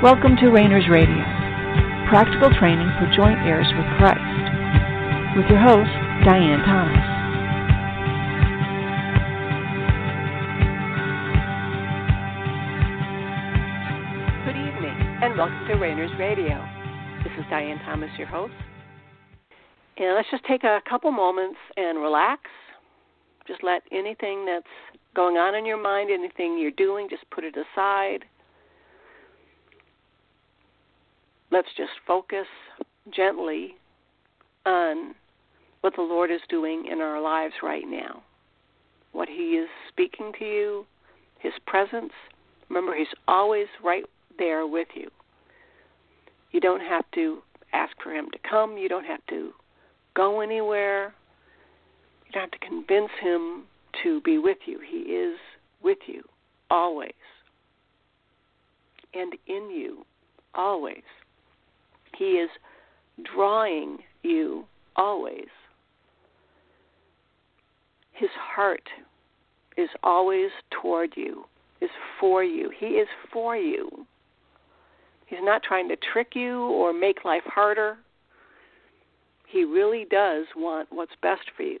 Welcome to Rainers Radio, practical training for joint heirs with Christ, with your host, Diane Thomas. Good evening, and welcome to Rainers Radio. This is Diane Thomas, your host. And let's just take a couple moments and relax. Just let anything that's going on in your mind, anything you're doing, just put it aside let's just focus gently on what the Lord is doing in our lives right now. What He is speaking to you, His presence. Remember, He's always right there with you. You don't have to ask for Him to come, you don't have to go anywhere, you don't have to convince Him to be with you. He is with you always and in you always. He is drawing you always. His heart is always toward you, is for you. He is for you. He's not trying to trick you or make life harder. He really does want what's best for you.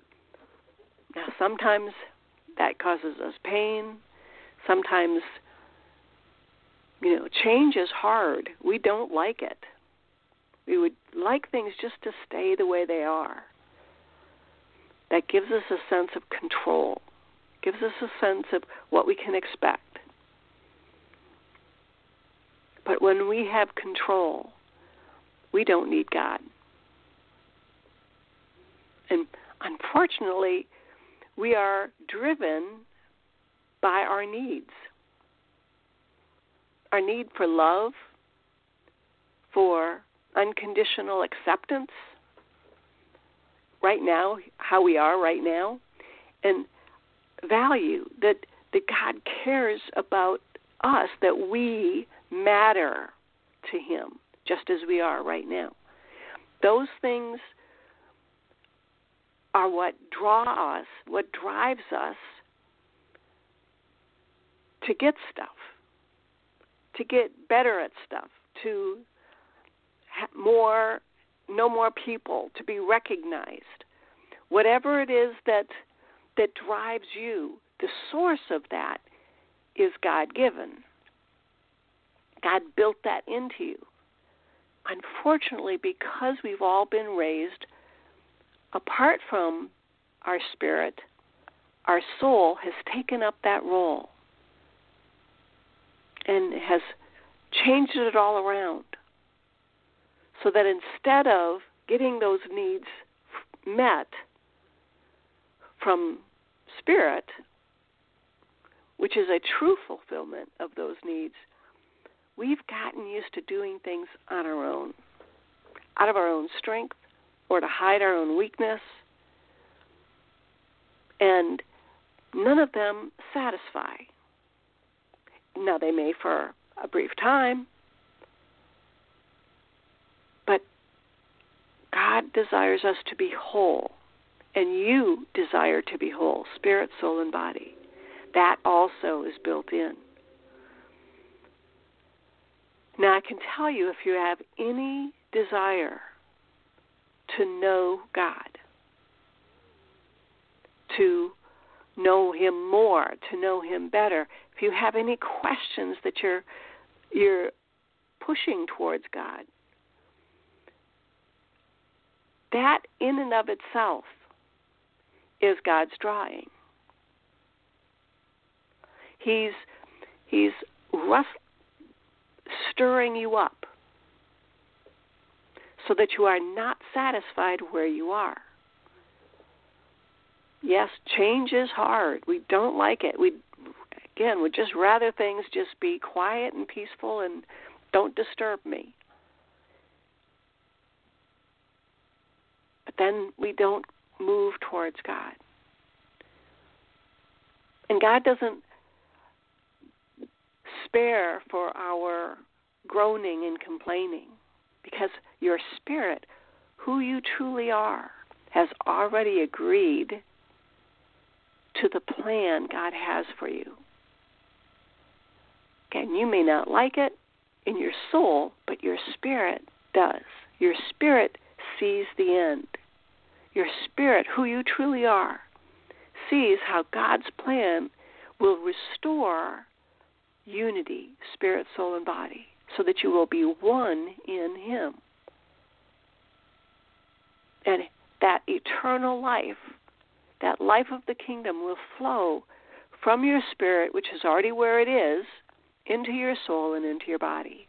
Now, sometimes that causes us pain. Sometimes, you know, change is hard. We don't like it. We would like things just to stay the way they are. That gives us a sense of control, gives us a sense of what we can expect. But when we have control, we don't need God. And unfortunately, we are driven by our needs. Our need for love, for unconditional acceptance right now, how we are right now, and value that that God cares about us, that we matter to Him just as we are right now. Those things are what draw us, what drives us to get stuff, to get better at stuff, to more no more people to be recognized. Whatever it is that that drives you the source of that is god given god built that into you. Unfortunately because we've all been raised apart from our spirit our soul has taken up that role and has changed it all around so that instead of getting those needs met from spirit, which is a true fulfillment of those needs, we've gotten used to doing things on our own, out of our own strength, or to hide our own weakness. And none of them satisfy. Now, they may for a brief time, God desires us to be whole, and you desire to be whole, spirit, soul, and body. That also is built in. Now, I can tell you if you have any desire to know God, to know Him more, to know Him better, if you have any questions that you're you're pushing towards God, that, in and of itself, is God's drawing. He's He's rust, stirring you up so that you are not satisfied where you are. Yes, change is hard. We don't like it. We again, would just rather things just be quiet and peaceful and don't disturb me. Then we don't move towards God. And God doesn't spare for our groaning and complaining because your spirit, who you truly are, has already agreed to the plan God has for you. And you may not like it, in your soul, but your spirit does. Your spirit sees the end. Your spirit, who you truly are, sees how God's plan will restore unity, spirit, soul, and body, so that you will be one in Him. And that eternal life, that life of the kingdom, will flow from your spirit, which is already where it is, into your soul and into your body.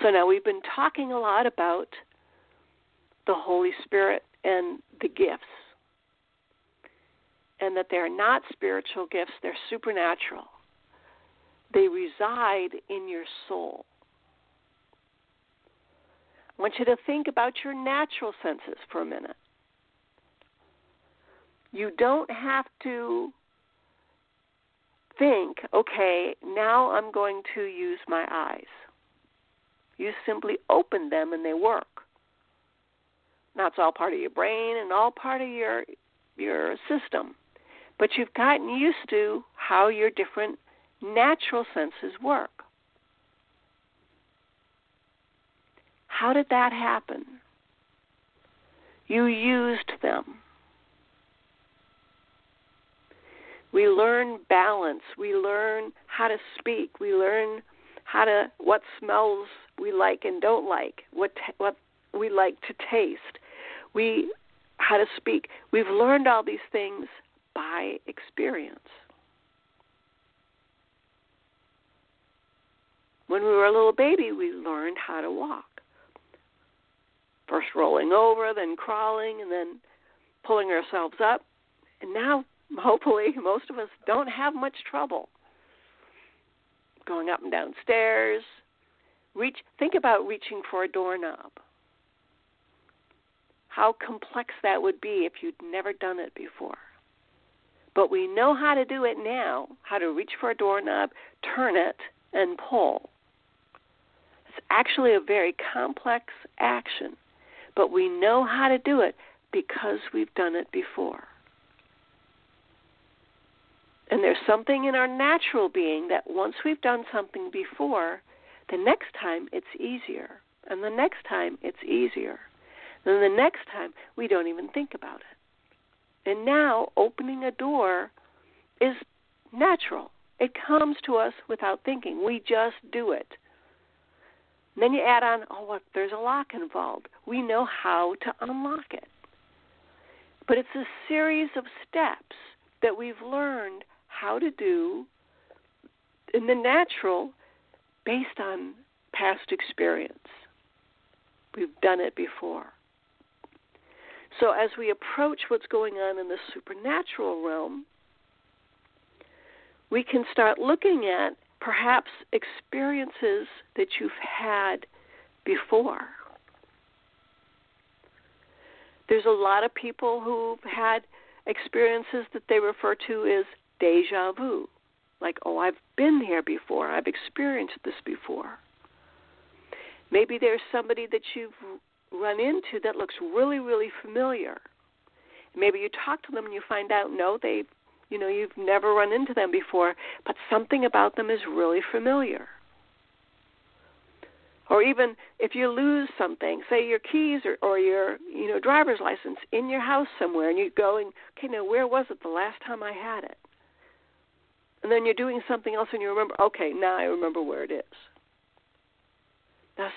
So now we've been talking a lot about Holy Spirit and the gifts. And that they're not spiritual gifts, they're supernatural. They reside in your soul. I want you to think about your natural senses for a minute. You don't have to think, okay, now I'm going to use my eyes. You simply open them and they work. It's all part of your brain and all part of your your system. But you've gotten used to how your different natural senses work. How did that happen? You used them. We learn balance. We learn how to speak. We learn how to what smells we like and don't like, what what we like to taste. We how to speak. We've learned all these things by experience. When we were a little baby, we learned how to walk. First rolling over, then crawling, and then pulling ourselves up. And now, hopefully, most of us don't have much trouble going up and down stairs. Reach think about reaching for a doorknob. How complex that would be if you'd never done it before. But we know how to do it now, how to reach for a doorknob, turn it, and pull. It's actually a very complex action, but we know how to do it because we've done it before. And there's something in our natural being that once we've done something before, the next time it's easier. And the next time it's easier. Then the next time we don't even think about it. And now opening a door is natural. It comes to us without thinking. We just do it. And then you add on, oh, what, there's a lock involved. We know how to unlock it. But it's a series of steps that we've learned how to do in the natural based on past experience. We've done it before. So, as we approach what's going on in the supernatural realm, we can start looking at perhaps experiences that you've had before. There's a lot of people who've had experiences that they refer to as deja vu. Like, oh, I've been here before, I've experienced this before. Maybe there's somebody that you've run into that looks really, really familiar. Maybe you talk to them and you find out, no, they, you know, you've never run into them before, but something about them is really familiar. Or even if you lose something, say your keys or, or your, you know, driver's license in your house somewhere, and you go and, okay, now where was it the last time I had it? and then you're doing something else and you remember, okay, now I remember where it is. Now,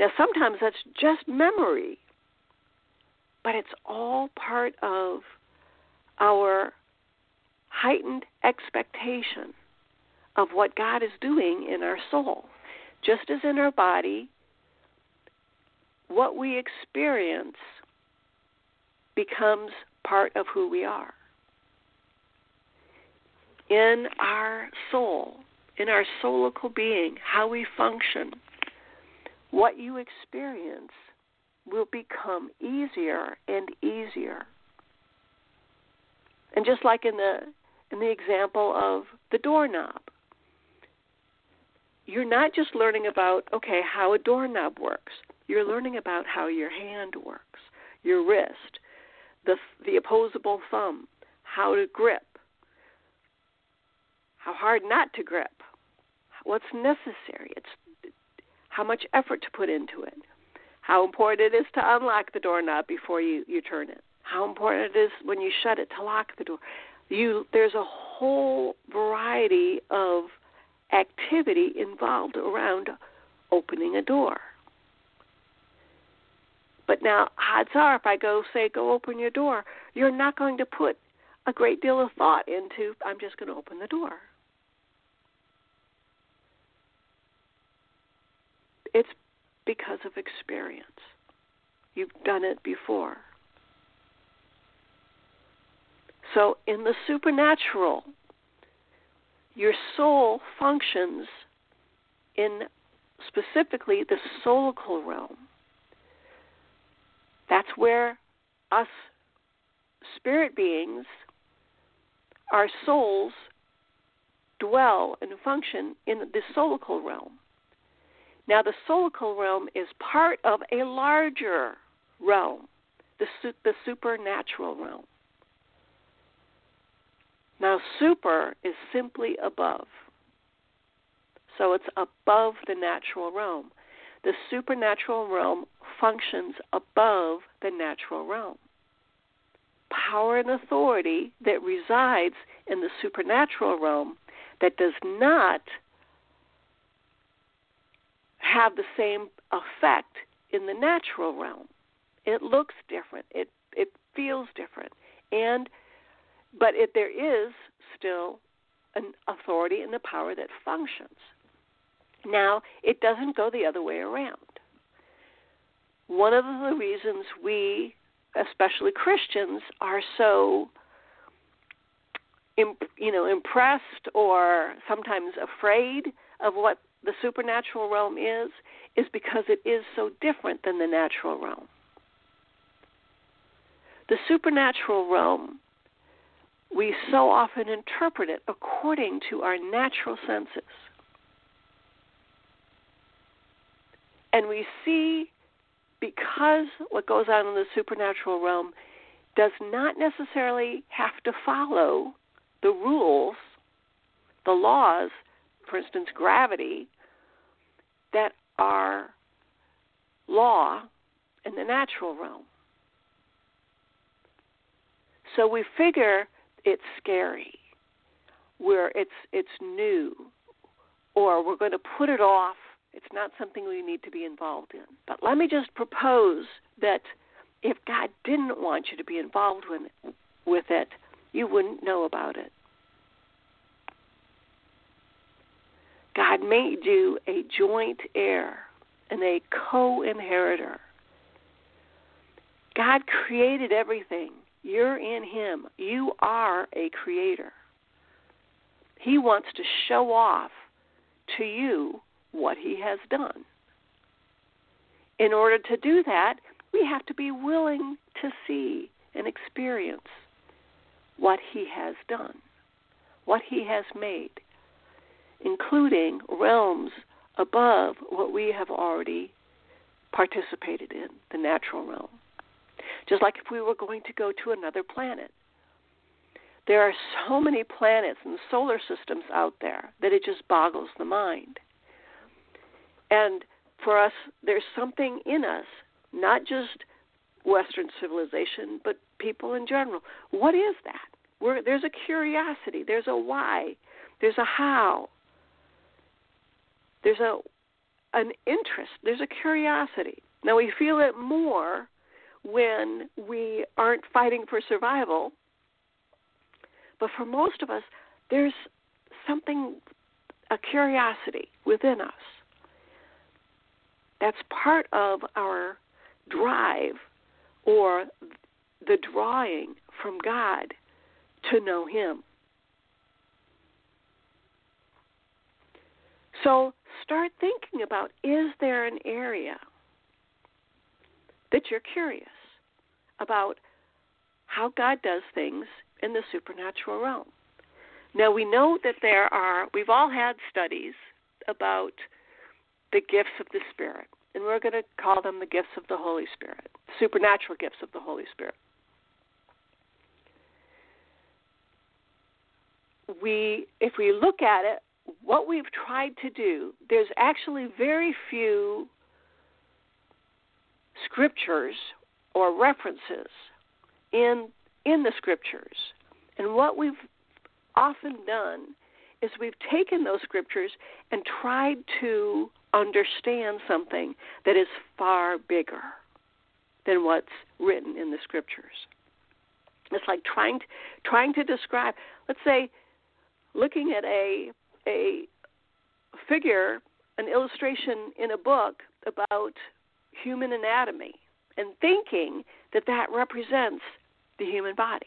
now sometimes that's just memory, but it's all part of our heightened expectation of what God is doing in our soul. Just as in our body, what we experience becomes part of who we are in our soul, in our soulical being, how we function, what you experience will become easier and easier. And just like in the in the example of the doorknob, you're not just learning about okay how a doorknob works. You're learning about how your hand works, your wrist, the the opposable thumb, how to grip, how hard not to grip, what's necessary. It's how much effort to put into it. How important it is to unlock the doorknob before you, you turn it. How important it is when you shut it to lock the door. You there's a whole variety of activity involved around opening a door. But now, odds are, if I go say, go open your door, you're not going to put a great deal of thought into, I'm just going to open the door. It's because of experience. You've done it before. So, in the supernatural, your soul functions in specifically the soulical realm. That's where us spirit beings, our souls, dwell and function in the soulical realm. Now, the soulical realm is part of a larger realm, the, the supernatural realm. Now, super is simply above. So it's above the natural realm. The supernatural realm functions above the natural realm. Power and authority that resides in the supernatural realm that does not have the same effect in the natural realm. It looks different. It it feels different. And but it, there is still an authority and a power that functions. Now, it doesn't go the other way around. One of the reasons we, especially Christians, are so you know impressed or sometimes afraid of what the supernatural realm is is because it is so different than the natural realm. The supernatural realm we so often interpret it according to our natural senses. And we see because what goes on in the supernatural realm does not necessarily have to follow the rules, the laws, for instance, gravity, that are law in the natural realm. So we figure it's scary, where it's it's new, or we're going to put it off. It's not something we need to be involved in. But let me just propose that if God didn't want you to be involved with with it, you wouldn't know about it. God made you a joint heir and a co inheritor. God created everything you're in Him. You are a creator. He wants to show off to you what He has done. In order to do that, we have to be willing to see and experience what He has done, what He has made, including realms above what we have already participated in, the natural realm. Just like if we were going to go to another planet. There are so many planets and solar systems out there that it just boggles the mind. And for us, there's something in us, not just Western civilization, but people in general. What is that? We're, there's a curiosity, there's a why, there's a how, there's a an interest, there's a curiosity. Now we feel it more when we aren't fighting for survival. But for most of us, there's something, a curiosity within us. That's part of our drive or the drawing from God to know Him. So start thinking about is there an area that you're curious about how God does things in the supernatural realm. Now, we know that there are, we've all had studies about the gifts of the Spirit, and we're going to call them the gifts of the Holy Spirit, supernatural gifts of the Holy Spirit. We, if we look at it, what we've tried to do, there's actually very few scriptures or references in in the scriptures. And what we've often done is we've taken those scriptures and tried to understand something that is far bigger than what's written in the scriptures. It's like trying to, trying to describe, let's say, looking at a a figure, an illustration in a book about human anatomy, and thinking that that represents the human body.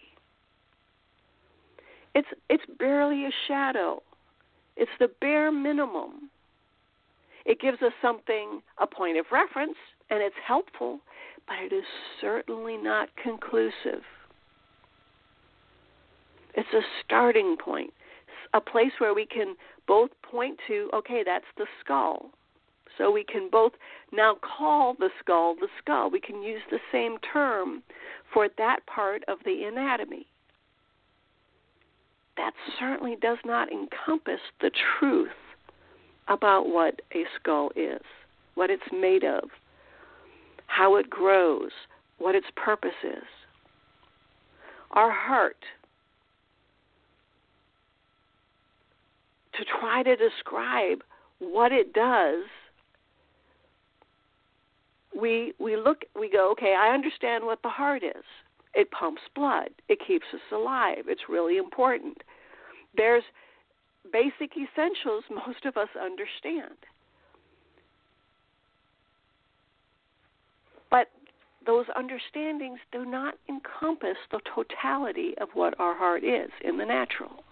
It's it's barely a shadow. It's the bare minimum. It gives us something, a point of reference, and it's helpful, but it is certainly not conclusive. It's a starting point, a place where we can both point to, okay, that's the skull. So we can both now call the skull the skull. We can use the same term for that part of the anatomy. That certainly does not encompass the truth about what a skull is, what it's made of, how it grows, what its purpose is. Our heart, to try to describe what it does we we look we go okay i understand what the heart is. It pumps blood. It keeps us alive. It's really important. There's basic essentials most of us understand. But those understandings do not encompass the totality of what our heart is in the natural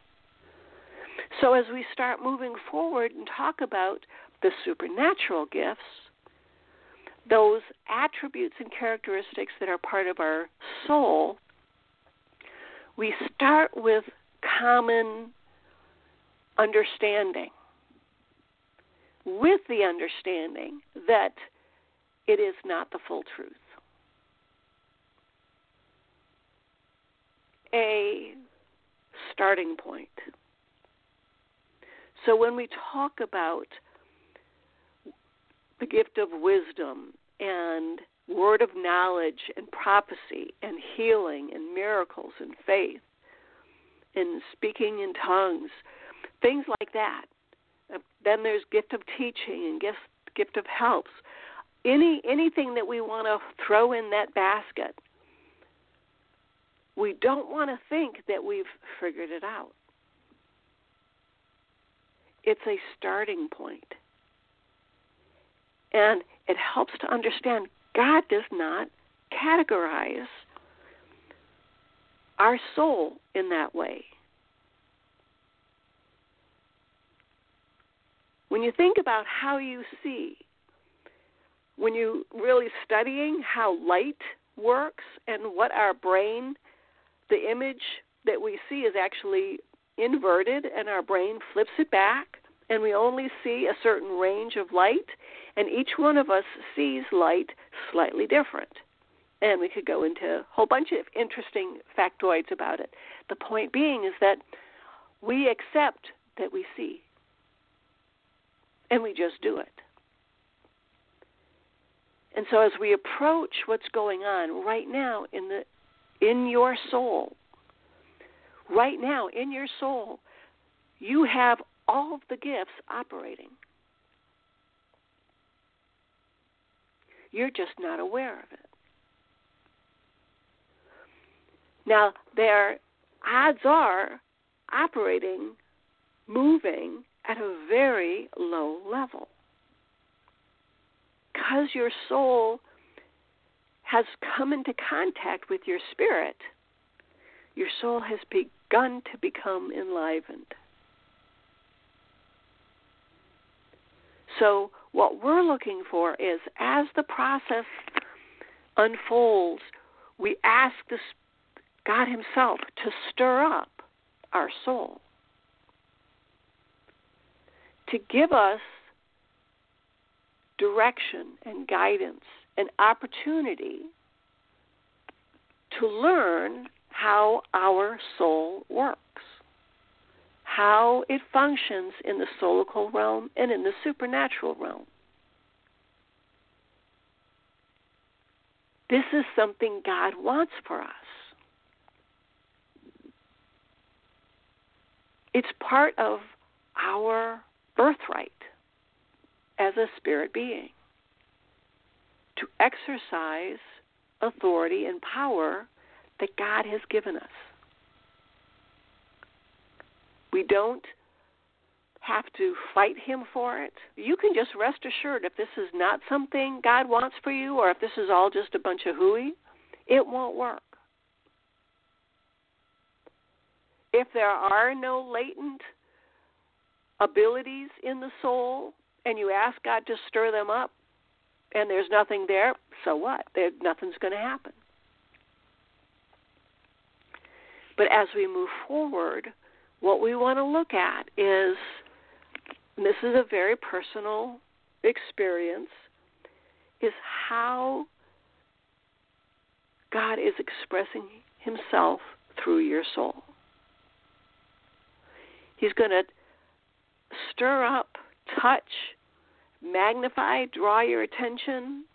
so as we start moving forward and talk about the supernatural gifts those attributes and characteristics that are part of our soul, we start with common understanding, with the understanding that it is not the full truth. A starting point. So when we talk about the gift of wisdom and word of knowledge and prophecy and healing and miracles and faith and speaking in tongues, things like that. Uh, then there's gift of teaching and gift gift of helps. Any anything that we want to throw in that basket, we don't want to think that we've figured it out. It's a starting point. And it helps to understand God does not categorize our soul in that way. When you think about how you see, when you really studying how light works and what our brain, the image that we see is actually inverted and our brain flips it back and we only see a certain range of light and each one of us sees light slightly different. And we could go into a whole bunch of interesting factoids about it. The point being is that we accept that we see, and we just do it. And so as we approach what's going on right now in the in your soul, right now in your soul, you have all of the gifts operating. You're just not aware of it. Now, their odds are operating, moving at a very low level. Because your soul has come into contact with your spirit, your soul has begun to become enlivened. So, what we're looking for is as the process unfolds, we ask this, God Himself to stir up our soul, to give us direction and guidance and opportunity to learn how our soul works, how it functions in the soulical realm and in the supernatural realm. This is something God wants for us. It's part of our birthright as a spirit being to exercise authority and power that God has given us. We don't have to fight him for it. You can just rest assured if this is not something God wants for you or if this is all just a bunch of hooey, it won't work. If there are no latent abilities in the soul and you ask God to stir them up and there's nothing there, so what? There, nothing's going to happen. But as we move forward, what we want to look at is this is a very personal experience is how God is expressing himself through your soul. He's going to stir up, touch, magnify, draw your attention,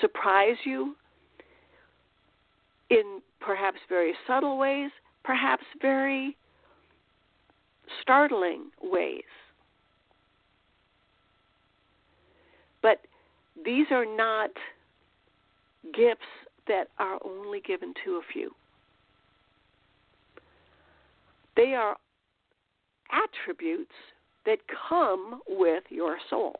surprise you in perhaps very subtle ways, perhaps very startling ways. But these are not gifts that are only given to a few. They are attributes that come with your soul.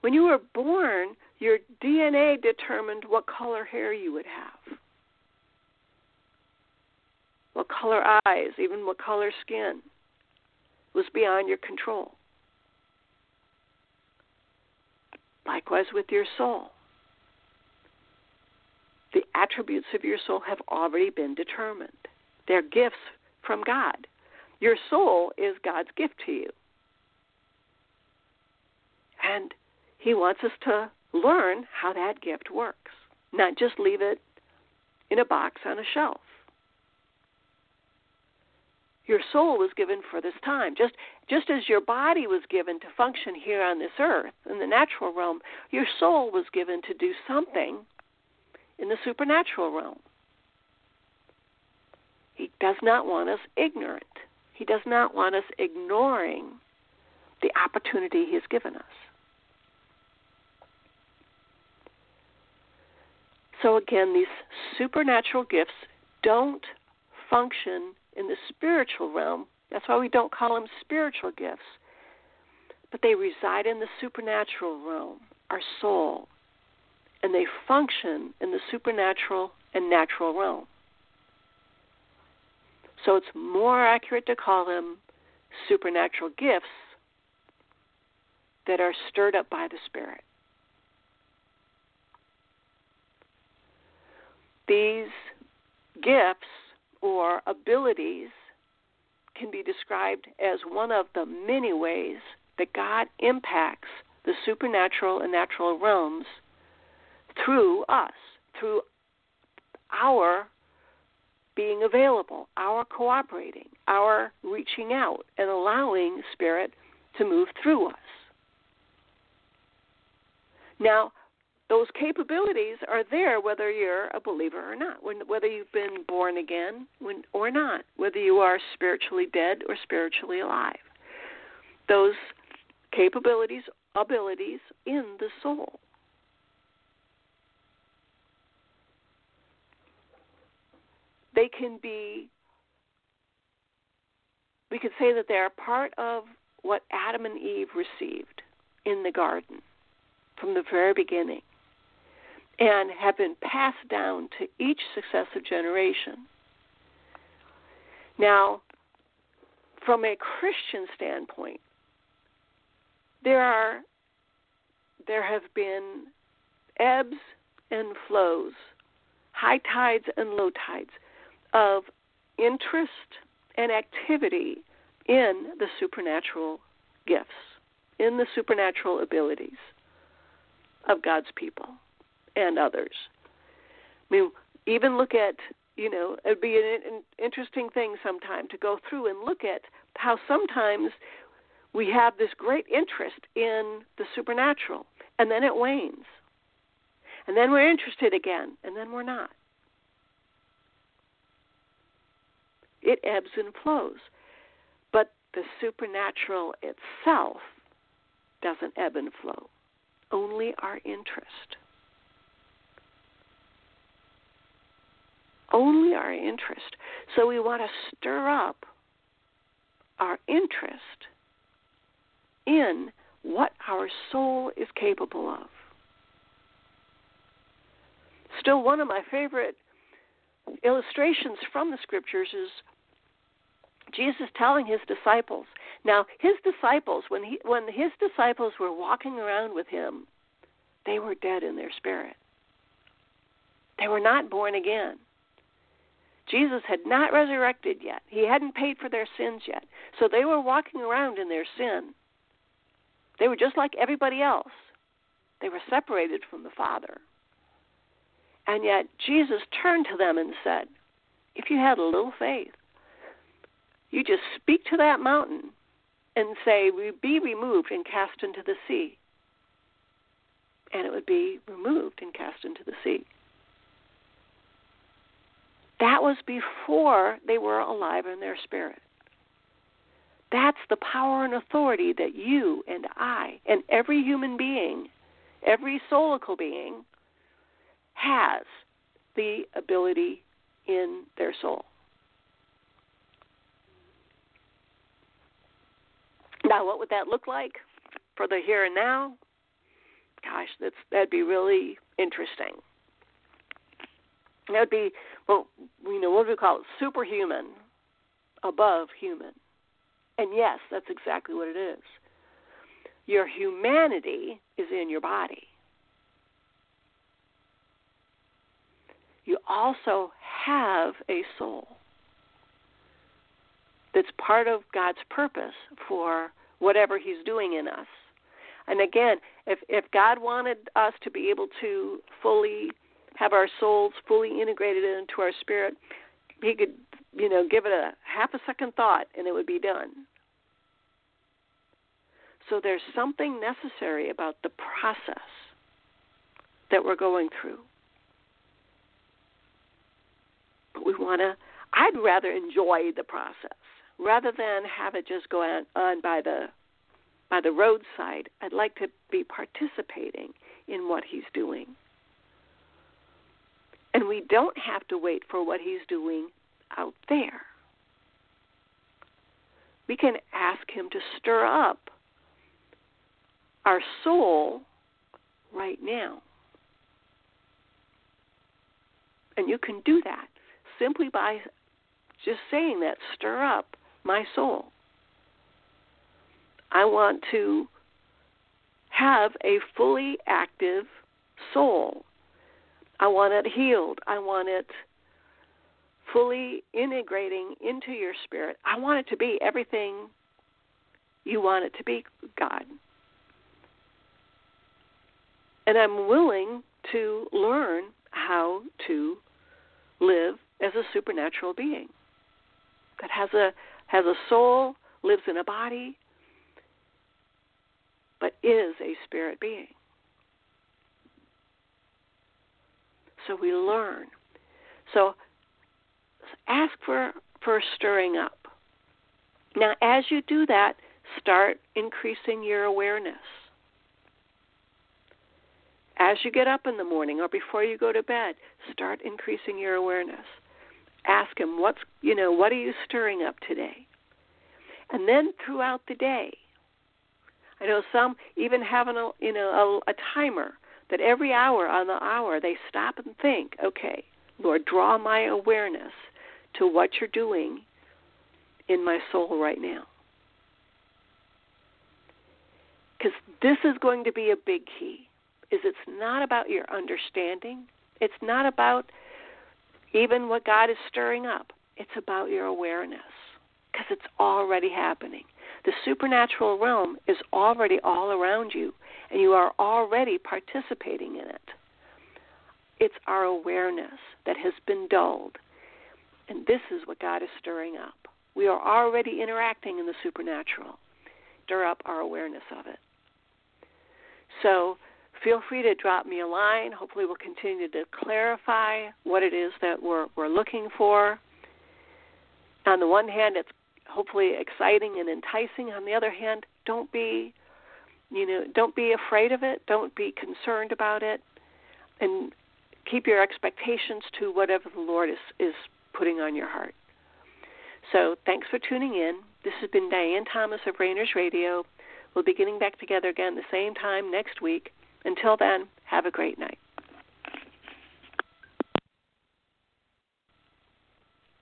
When you were born, your DNA determined what color hair you would have, what color eyes, even what color skin was beyond your control. Likewise with your soul. The attributes of your soul have already been determined. They're gifts from God. Your soul is God's gift to you. And He wants us to learn how that gift works, not just leave it in a box on a shelf. Your soul was given for this time. Just just as your body was given to function here on this earth in the natural realm, your soul was given to do something in the supernatural realm. He does not want us ignorant. He does not want us ignoring the opportunity He has given us. So, again, these supernatural gifts don't function in the spiritual realm. That's why we don't call them spiritual gifts. But they reside in the supernatural realm, our soul, and they function in the supernatural and natural realm. So it's more accurate to call them supernatural gifts that are stirred up by the Spirit. These gifts or abilities can be described as one of the many ways that God impacts the supernatural and natural realms through us, through our being available, our cooperating, our reaching out and allowing Spirit to move through us. Now, those capabilities are there whether you're a believer or not, whether you've been born again or not, whether you are spiritually dead or spiritually alive. Those capabilities, abilities in the soul. They can be, we could say that they are part of what Adam and Eve received in the garden from the very beginning and have been passed down to each successive generation. Now, from a Christian standpoint, there are there have been ebbs and flows, high tides and low tides of interest and activity in the supernatural gifts, in the supernatural abilities of God's people and others. I mean, even look at you know, it'd be an, interesting thing sometime to go through and look at how sometimes we have this great interest in the supernatural, and then it wanes. And then we're interested again, and then we're not. It ebbs and flows. But the supernatural itself doesn't ebb and flow, only our interest. Only our interest. So we want to stir up our interest in what our soul is capable of. Still, one of my favorite illustrations from the scriptures is Jesus telling his disciples. Now, his disciples, when he when his disciples were walking around with him, they were dead in their spirit. They were not born again. Jesus had not resurrected yet. He hadn't paid for their sins yet. So they were walking around in their sin. They were just like everybody else. They were separated from the Father. And yet Jesus turned to them and said, If you had a little faith, you just speak to that mountain and say, Be removed and cast into the sea. And it would be removed and cast into the sea. That was before they were alive in their spirit. That's the power and authority that you and I and every human being, every soulical being, has the ability in their soul. Now, what would that look like for the here and now? Gosh, that's that'd be really interesting. That'd be well, you know, what do we call it? Superhuman, above human. And yes, that's exactly what it is. Your humanity is in your body. You also have a soul that's part of God's purpose for whatever He's doing in us. And again, if if God wanted us to be able to fully have our souls fully integrated into our spirit, He could, you know, give it a half a second thought and it would be done. So there's something necessary about the process that we're going through. But we want to, I'd rather enjoy the process rather than have it just go on, on by the by the roadside. I'd like to be participating in what he's doing. And we don't have to wait for what he's doing out there. We can ask him to stir up our soul right now. And you can do that simply by just saying that stir up my soul. I want to have a fully active soul. I want it healed. I want it fully integrating into your spirit. I want it to be everything you want it to be, God. And I'm willing to learn how to live as a supernatural being that has a has a soul, lives in a body, but is a spirit being. So we learn. So ask for for stirring up. Now as you do that, start increasing your awareness. As you get up in the morning or before you go to bed, start increasing your awareness ask him what's you know what are you stirring up today and then throughout the day i know some even have a you know a, a timer that every hour on the hour they stop and think okay lord draw my awareness to what you're doing in my soul right now. Because this is going to be a big key is it's not about your understanding. It's not about even what God is stirring up, it's about your awareness because it's already happening. The supernatural realm is already all around you, and you are already participating in it. It's our awareness that has been dulled, And this is what God is stirring up. We are already interacting in the supernatural. Stir up our awareness of it. So feel free to drop me a line. Hopefully, we'll continue to clarify what it is that we're, we're looking for. On the one hand, it's hopefully exciting and enticing. On the other hand, don't be, you know, don't be afraid of it. Don't be concerned about it, and keep your expectations to whatever the Lord is is putting on your heart. So, thanks for tuning in. This has been Diane Thomas of Rainers Radio. We'll be getting back together again the same time next week. Until then, have a great night.